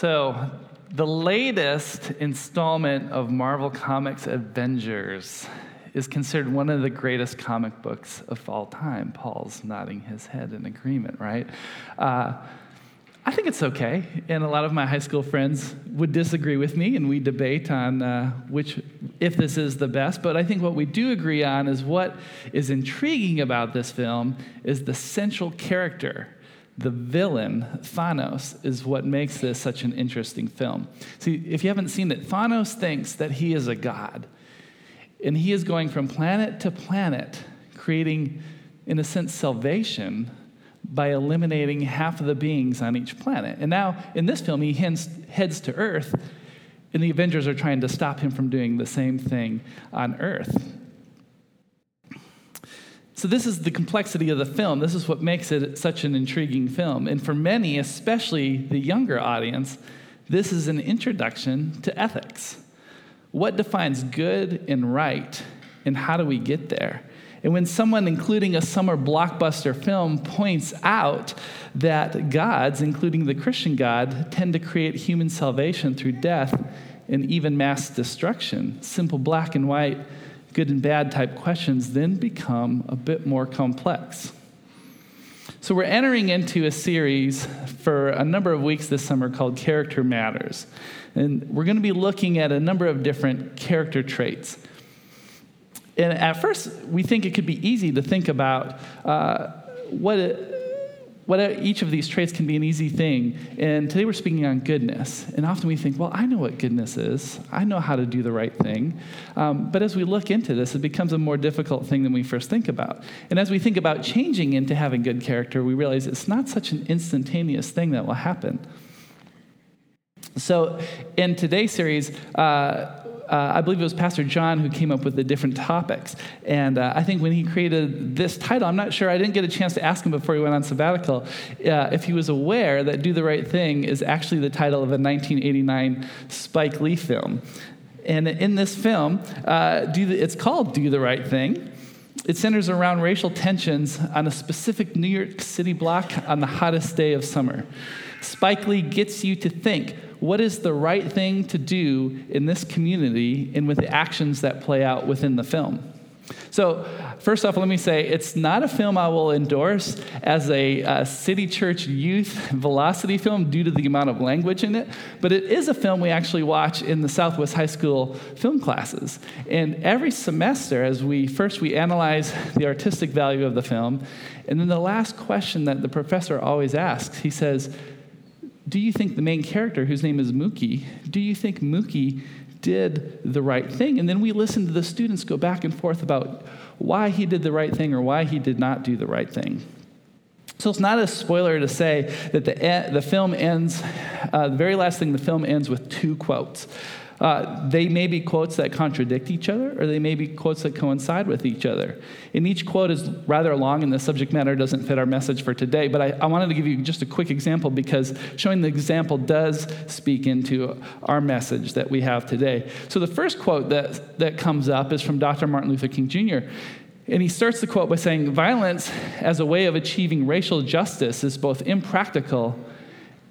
So, the latest installment of Marvel Comics Avengers is considered one of the greatest comic books of all time. Paul's nodding his head in agreement, right? Uh, I think it's okay, and a lot of my high school friends would disagree with me, and we debate on uh, which, if this is the best. But I think what we do agree on is what is intriguing about this film is the central character the villain, Thanos, is what makes this such an interesting film. See, if you haven't seen it, Thanos thinks that he is a god. And he is going from planet to planet, creating, in a sense, salvation by eliminating half of the beings on each planet. And now, in this film, he heads to Earth, and the Avengers are trying to stop him from doing the same thing on Earth. So, this is the complexity of the film. This is what makes it such an intriguing film. And for many, especially the younger audience, this is an introduction to ethics. What defines good and right, and how do we get there? And when someone, including a summer blockbuster film, points out that gods, including the Christian God, tend to create human salvation through death and even mass destruction, simple black and white good and bad type questions then become a bit more complex. So, we're entering into a series for a number of weeks this summer called Character Matters. And we're going to be looking at a number of different character traits. And at first, we think it could be easy to think about uh, what, it, what each of these traits can be an easy thing. And today we're speaking on goodness. And often we think, well, I know what goodness is. I know how to do the right thing. Um, but as we look into this, it becomes a more difficult thing than we first think about. And as we think about changing into having good character, we realize it's not such an instantaneous thing that will happen. So, in today's series, uh, uh, I believe it was Pastor John who came up with the different topics. And uh, I think when he created this title, I'm not sure, I didn't get a chance to ask him before he went on sabbatical uh, if he was aware that Do the Right Thing is actually the title of a 1989 Spike Lee film. And in this film, uh, the, it's called Do the Right Thing. It centers around racial tensions on a specific New York City block on the hottest day of summer. Spike Lee gets you to think what is the right thing to do in this community and with the actions that play out within the film. So, first off, let me say it's not a film I will endorse as a, a, city church youth velocity film due to the amount of language in it, but it is a film we actually watch in the Southwest High School film classes. And every semester, as we first we analyze the artistic value of the film, and then the last question that the professor always asks, he says, do you think the main character, whose name is Mookie, do you think Mookie did the right thing? And then we listen to the students go back and forth about why he did the right thing or why he did not do the right thing. So it's not a spoiler to say that the, the film ends, uh, the very last thing, the film ends with two quotes. Uh, they may be quotes that contradict each other, or they may be quotes that coincide with each other. And each quote is rather long, and the subject matter doesn't fit our message for today. But I, I wanted to give you just a quick example because showing the example does speak into our message that we have today. So the first quote that, that comes up is from Dr. Martin Luther King Jr. And he starts the quote by saying, Violence as a way of achieving racial justice is both impractical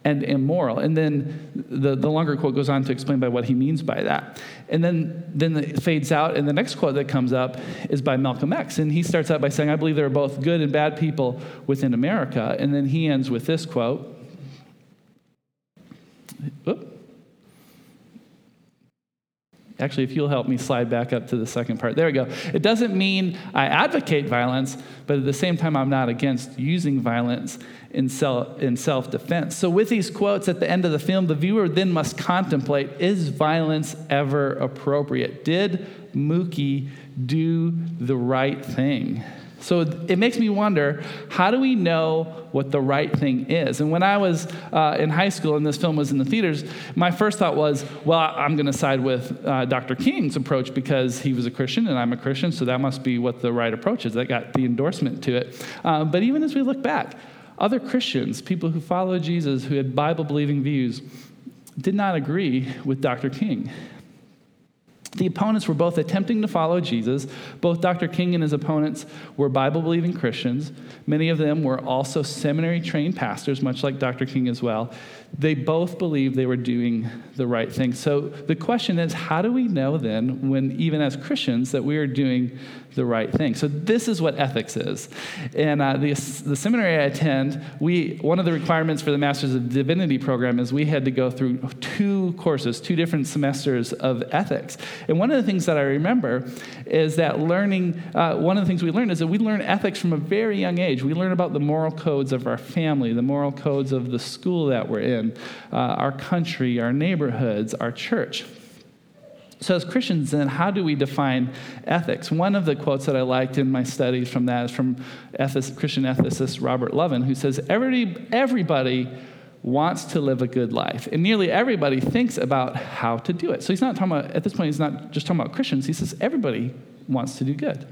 and immoral. And then the, the longer quote goes on to explain by what he means by that. And then, then it fades out, and the next quote that comes up is by Malcolm X. And he starts out by saying, I believe there are both good and bad people within America. And then he ends with this quote. Actually, if you'll help me slide back up to the second part. There we go. It doesn't mean I advocate violence, but at the same time, I'm not against using violence in, self, in self-defense. So with these quotes at the end of the film, the viewer then must contemplate, is violence ever appropriate? Did Mookie do the right thing? So it makes me wonder how do we know what the right thing is? And when I was uh, in high school and this film was in the theaters, my first thought was, well, I'm going to side with uh, Dr. King's approach because he was a Christian and I'm a Christian, so that must be what the right approach is. That got the endorsement to it. Uh, but even as we look back, other Christians, people who followed Jesus, who had Bible believing views, did not agree with Dr. King. The opponents were both attempting to follow Jesus. Both Dr. King and his opponents were Bible believing Christians. Many of them were also seminary trained pastors, much like Dr. King as well. They both believed they were doing the right thing. So the question is how do we know then, when even as Christians, that we are doing the right thing? So this is what ethics is. And uh, the, the seminary I attend, we, one of the requirements for the Masters of Divinity program is we had to go through two courses, two different semesters of ethics. And one of the things that I remember is that learning, uh, one of the things we learned is that we learn ethics from a very young age. We learn about the moral codes of our family, the moral codes of the school that we're in, uh, our country, our neighborhoods, our church. So, as Christians, then, how do we define ethics? One of the quotes that I liked in my studies from that is from Christian ethicist Robert Lovin, who says, everybody, everybody wants to live a good life, and nearly everybody thinks about how to do it. So, he's not talking about, at this point, he's not just talking about Christians, he says, everybody wants to do good.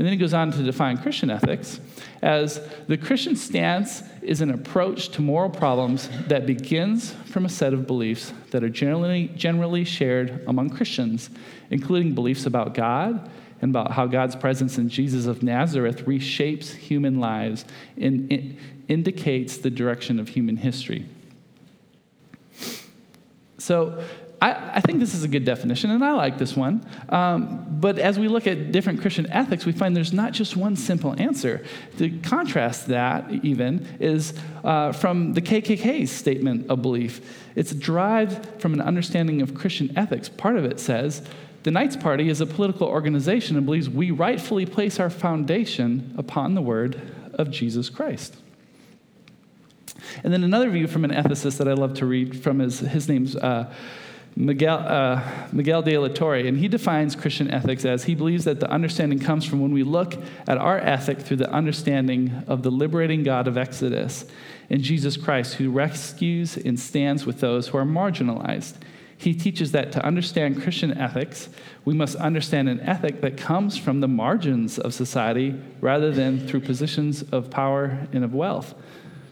And then he goes on to define Christian ethics as the Christian stance is an approach to moral problems that begins from a set of beliefs that are generally, generally shared among Christians, including beliefs about God and about how God's presence in Jesus of Nazareth reshapes human lives and indicates the direction of human history. So, I, I, think this is a good definition, and I like this one. Um, but as we look at different Christian ethics, we find there's not just one simple answer. To contrast that, even, is uh, from the KKK's statement of belief. It's derived from an understanding of Christian ethics. Part of it says, the Knights Party is a political organization and believes we rightfully place our foundation upon the word of Jesus Christ. And then another view from an ethicist that I love to read from is his name's uh, Miguel, uh, Miguel de la Torre, and he defines Christian ethics as he believes that the understanding comes from when we look at our ethic through the understanding of the liberating God of Exodus and Jesus Christ, who rescues and stands with those who are marginalized. He teaches that to understand Christian ethics, we must understand an ethic that comes from the margins of society rather than through positions of power and of wealth.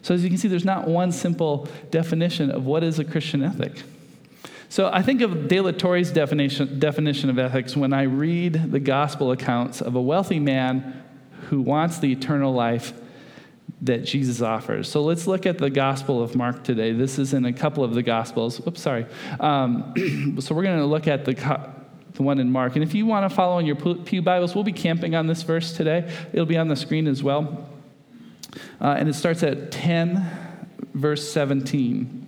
So, as you can see, there's not one simple definition of what is a Christian ethic. So I think of De La Torre's definition, definition of ethics when I read the gospel accounts of a wealthy man who wants the eternal life that Jesus offers. So let's look at the Gospel of Mark today. This is in a couple of the Gospels. Oops, sorry. Um, so we're going to look at the, the one in Mark. And if you want to follow in your Pew Bibles, we'll be camping on this verse today. It'll be on the screen as well. Uh, and it starts at 10, verse 17.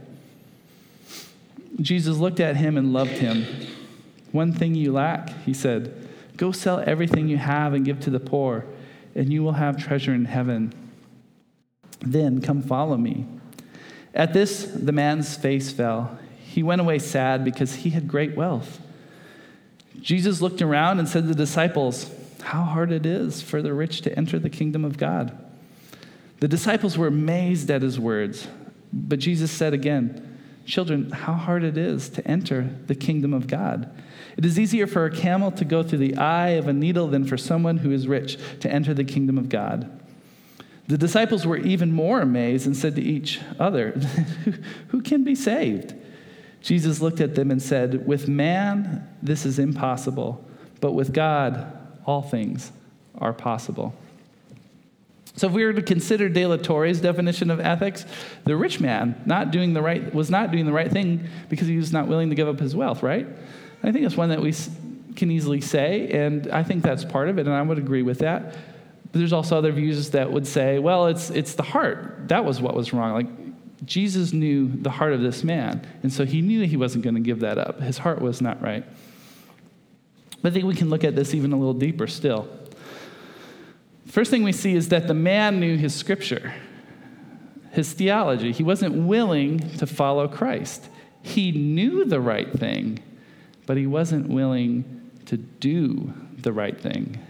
Jesus looked at him and loved him. One thing you lack, he said go sell everything you have and give to the poor, and you will have treasure in heaven. Then come follow me. At this, the man's face fell. He went away sad because he had great wealth. Jesus looked around and said to the disciples, How hard it is for the rich to enter the kingdom of God. The disciples were amazed at his words, but Jesus said again, Children, how hard it is to enter the kingdom of God. It is easier for a camel to go through the eye of a needle than for someone who is rich to enter the kingdom of God. The disciples were even more amazed and said to each other, Who can be saved? Jesus looked at them and said, With man, this is impossible, but with God, all things are possible. So, if we were to consider De La Torre's definition of ethics, the rich man not doing the right, was not doing the right thing because he was not willing to give up his wealth, right? I think it's one that we can easily say, and I think that's part of it, and I would agree with that. But there's also other views that would say, well, it's, it's the heart. That was what was wrong. Like, Jesus knew the heart of this man, and so he knew he wasn't going to give that up. His heart was not right. But I think we can look at this even a little deeper still. First thing we see is that the man knew his scripture, his theology. He wasn't willing to follow Christ. He knew the right thing, but he wasn't willing to do the right thing.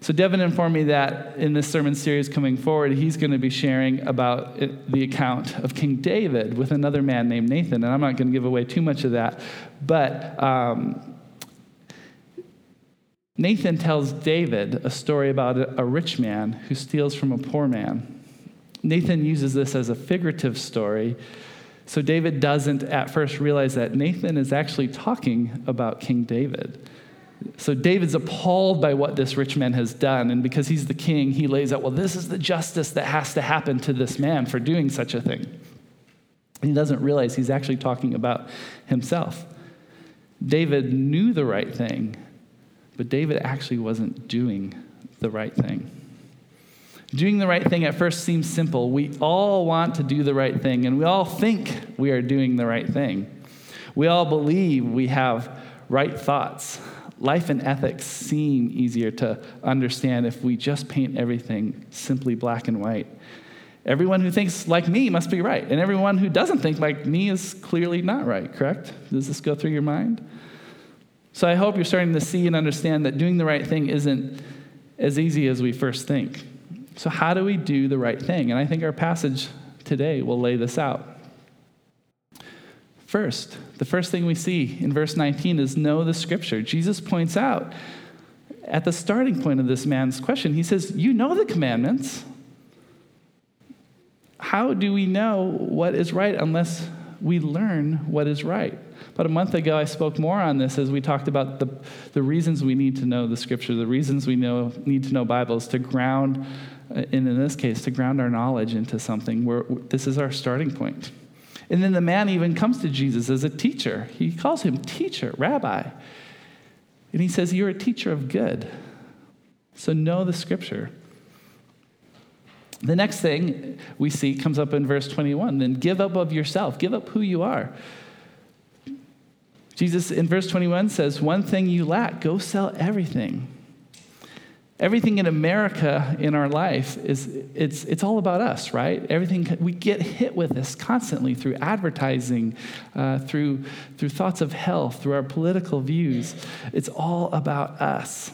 So, Devin informed me that in this sermon series coming forward, he's going to be sharing about the account of King David with another man named Nathan. And I'm not going to give away too much of that. But um, Nathan tells David a story about a, rich man who steals from a poor man. Nathan uses this as a figurative story. So, David doesn't at first realize that Nathan is actually talking about King David. So David's appalled by what this rich man has done. And because he's the king, he lays out, well, this is the justice that has to happen to this man for doing such a thing. And he doesn't realize he's actually talking about himself. David knew the right thing, but David actually wasn't doing the right thing. Doing the right thing at first seems simple. We all want to do the right thing, and we all think we are doing the right thing. We all believe we have right thoughts life and ethics seem easier to understand if we just paint everything simply black and white. Everyone who thinks like me must be right, and everyone who doesn't think like me is clearly not right, correct? Does this go through your mind? So I hope you're starting to see and understand that doing the right thing isn't as easy as we first think. So, how do we do the right thing? And I think our passage today will lay this out. First, the first thing we see in verse 19 is know the scripture. Jesus points out at the starting point of this man's question, he says, You know the commandments. How do we know what is right unless we learn what is right? About a month ago, I spoke more on this as we talked about the, the reasons we need to know the scripture, the reasons we know, need to know Bibles to ground, uh, and in this case, to ground our knowledge into something where this is our starting point. And then the man even comes to Jesus as a teacher. He calls him teacher, rabbi. And he says, You're a teacher of good. So know the scripture. The next thing we see comes up in verse 21 then give up of yourself, give up who you are. Jesus in verse 21 says, One thing you lack, go sell everything Everything in America in our life is it's, it's all about us, right? Everything we get hit with this constantly through advertising, uh, through, through thoughts of health, through our political views. It's all about us.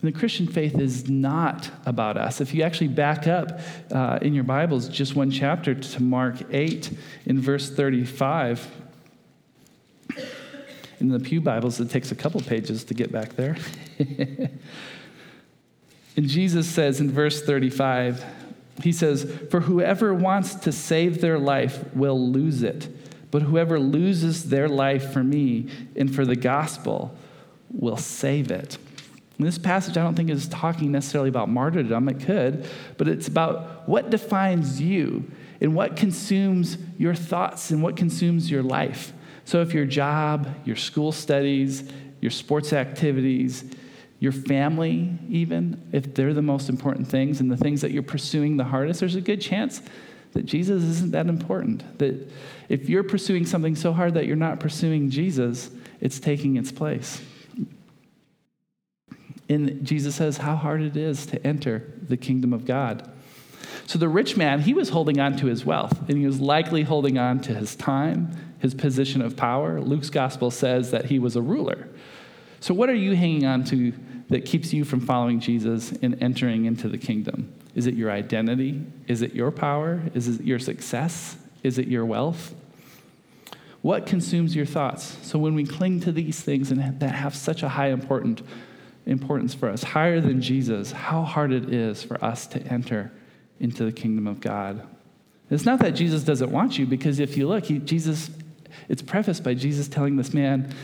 And the Christian faith is not about us. If you actually back up uh, in your Bibles just one chapter to Mark 8 in verse 35, in the Pew Bibles, it takes a couple pages to get back there. and Jesus says in verse 35, he says, For whoever wants to save their life will lose it, but whoever loses their life for me and for the gospel will save it. And this passage, I don't think is talking necessarily about martyrdom. It could, but it's about what defines you and what consumes your thoughts and what consumes your life. So if your job, your school studies, your sports activities, your family, even, if they're the most important things and the things that you're pursuing the hardest, there's a good chance that Jesus isn't that important. That if you're pursuing something so hard that you're not pursuing Jesus, it's taking its place. And Jesus says how hard it is to enter the kingdom of God. So the rich man, he was holding on to his wealth, and he was likely holding on to his time, his position of power. Luke's gospel says that he was a ruler. So, what are you hanging on to that keeps you from following Jesus and entering into the kingdom? Is it your identity? Is it your power? Is it your success? Is it your wealth? What consumes your thoughts? So, when we cling to these things and that have such a high important, importance for us, higher than Jesus, how hard it is for us to enter into the kingdom of God. It's not that Jesus doesn't want you, because if you look, he, Jesus it's prefaced by Jesus telling this man,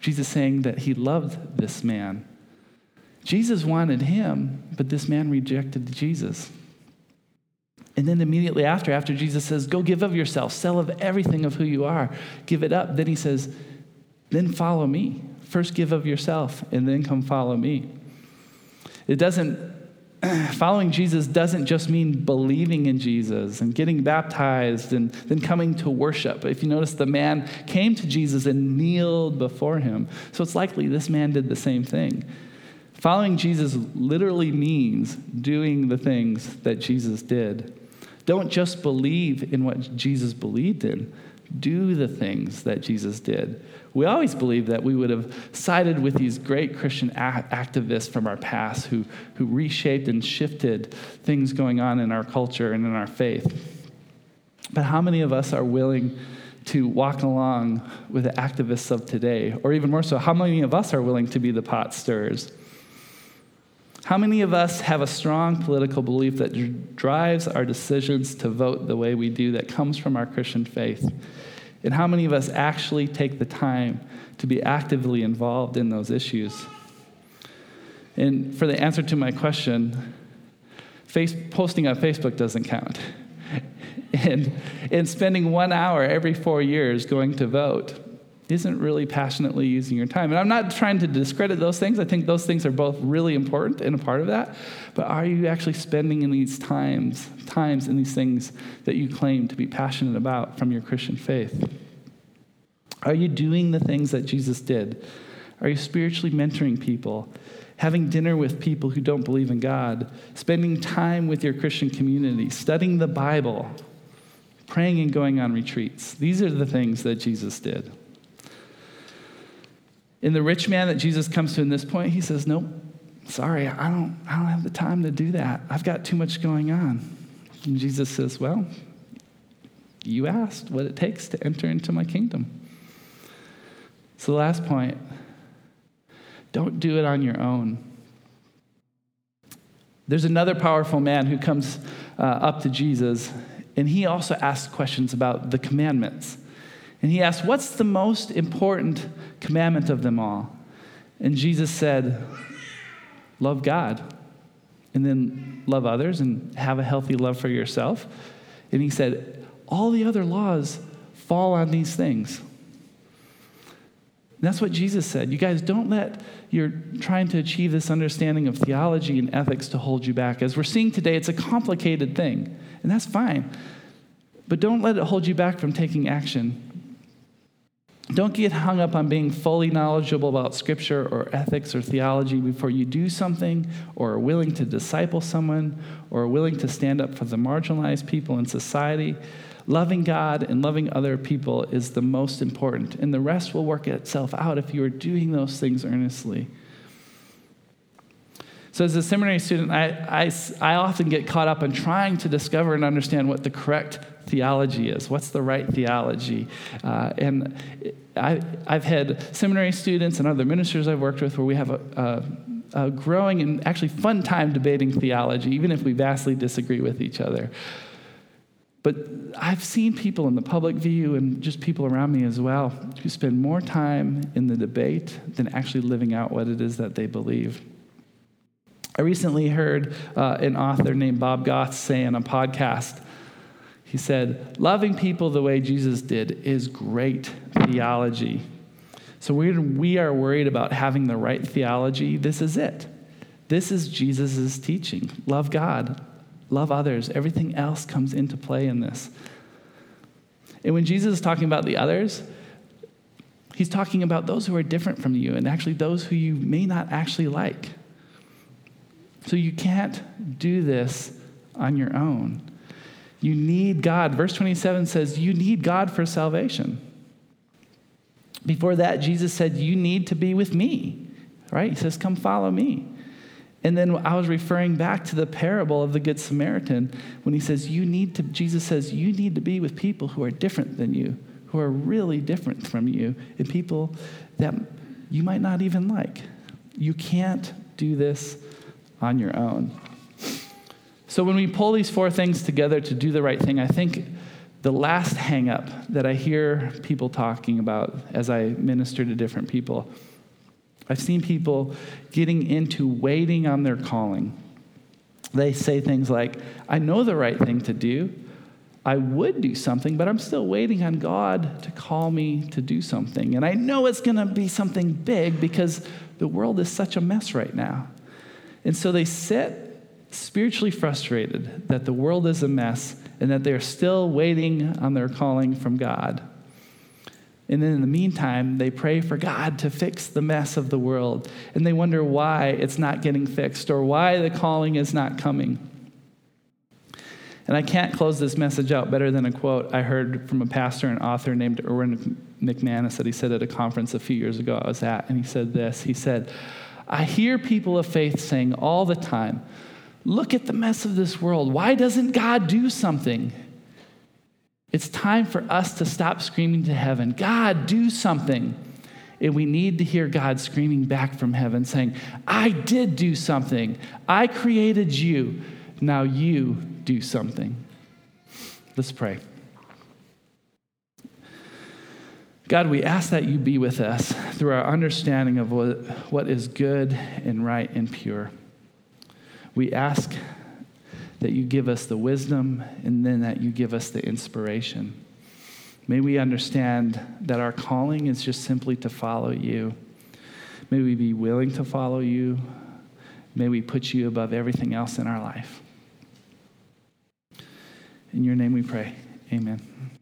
Jesus saying that he loved this man. Jesus wanted him, but this man rejected Jesus. And then immediately after, after Jesus says, Go give of yourself, sell of everything of who you are, give it up, then he says, Then follow me. First give of yourself, and then come follow me. It doesn't following Jesus doesn't just mean believing in Jesus and getting baptized and then coming to worship. If you notice, the man came to Jesus and kneeled before him. So it's likely this man did the same thing. Following Jesus literally means doing the things that Jesus did. Don't just believe in what Jesus believed in, do the things that Jesus did. We always believed that we would have sided with these great Christian activists from our past who, who reshaped and shifted things going on in our culture and in our faith. But how many of us are willing to walk along with the activists of today? Or even more so, how many of us are willing to be the pot stirrers? How many of us have a strong political belief that drives our decisions to vote the way we do that comes from our Christian faith? And how many of us actually take the time to be actively involved in those issues? And for the answer to my question, face, posting on Facebook doesn't count. and, and spending one hour every four years going to vote isn't really passionately using your time. And I'm not trying to discredit those things. I think those things are both really important and a part of that. But are you actually spending in these times, times in these things that you claim to be passionate about from your Christian faith? Are you doing the things that Jesus did? Are you spiritually mentoring people? Having dinner with people who don't believe in God? Spending time with your Christian community? Studying the Bible? Praying and going on retreats? These are the things that Jesus did. In the rich man that Jesus comes to in this point, he says, Nope, sorry, I don't, I don't have the time to do that. I've got too much going on. And Jesus says, Well, you asked what it takes to enter into my kingdom. So, the last point don't do it on your own. There's another powerful man who comes uh, up to Jesus, and he also asks questions about the commandments. And he asked, What's the most important commandment of them all? And Jesus said, Love God, and then love others, and have a healthy love for yourself. And he said, All the other laws fall on these things. And that's what Jesus said. You guys, don't let your trying to achieve this understanding of theology and ethics to hold you back. As we're seeing today, it's a complicated thing, and that's fine. But don't let it hold you back from taking action. Don't get hung up on being fully knowledgeable about scripture or ethics or theology before you do something or are willing to disciple someone or are willing to stand up for the marginalized people in society. Loving God and loving other people is the most important, and the rest will work itself out if you are doing those things earnestly. So, as a seminary student, I, I, I often get caught up in trying to discover and understand what the correct theology is. What's the right theology? Uh, and I, I've had seminary students and other ministers I've worked with where we have a, a, a growing and actually fun time debating theology, even if we vastly disagree with each other. But I've seen people in the public view and just people around me as well who spend more time in the debate than actually living out what it is that they believe. I recently heard uh, an author named Bob Goff say on a podcast he said, Loving people the way Jesus did is great theology. So we we are worried about having the right theology. This is it. This is Jesus' teaching. Love God, love others. Everything else comes into play in this. And when Jesus is talking about the others, he's talking about those who are different from you and actually those who you may not actually like. So you can't do this on your own. You need God. Verse 27 says, You need God for salvation. Before that, Jesus said, You need to be with me, right? He says, Come follow me. And then I was referring back to the parable of the Good Samaritan when he says, You need to, Jesus says, You need to be with people who are different than you, who are really different from you, and people that you might not even like. You can't do this on your own. So when we pull these four things together to do the right thing, I think the last hangup that I hear people talking about as I minister to different people, I've seen people getting into waiting on their calling. They say things like, I know the right thing to do. I would do something, but I'm still waiting on God to call me to do something. And I know it's going to be something big because the world is such a mess right now. And so they sit spiritually frustrated that the world is a mess and that they're still waiting on their calling from God. And then in the meantime, they pray for God to fix the mess of the world. And they wonder why it's not getting fixed or why the calling is not coming. And I can't close this message out better than a quote I heard from a pastor and author named Erwin McManus that he said at a conference a few years ago I was at. And he said this He said, I hear people of faith saying all the time, Look at the mess of this world. Why doesn't God do something? It's time for us to stop screaming to heaven, God, do something. And we need to hear God screaming back from heaven saying, I did do something. I created you. Now you do something. Let's pray. God, we ask that you be with us through our understanding of what, what is good and right and pure. We ask that you give us the wisdom and then that you give us the inspiration. May we understand that our calling is just simply to follow you. May we be willing to follow you. May we put you above everything else in our life. In your name we pray. Amen.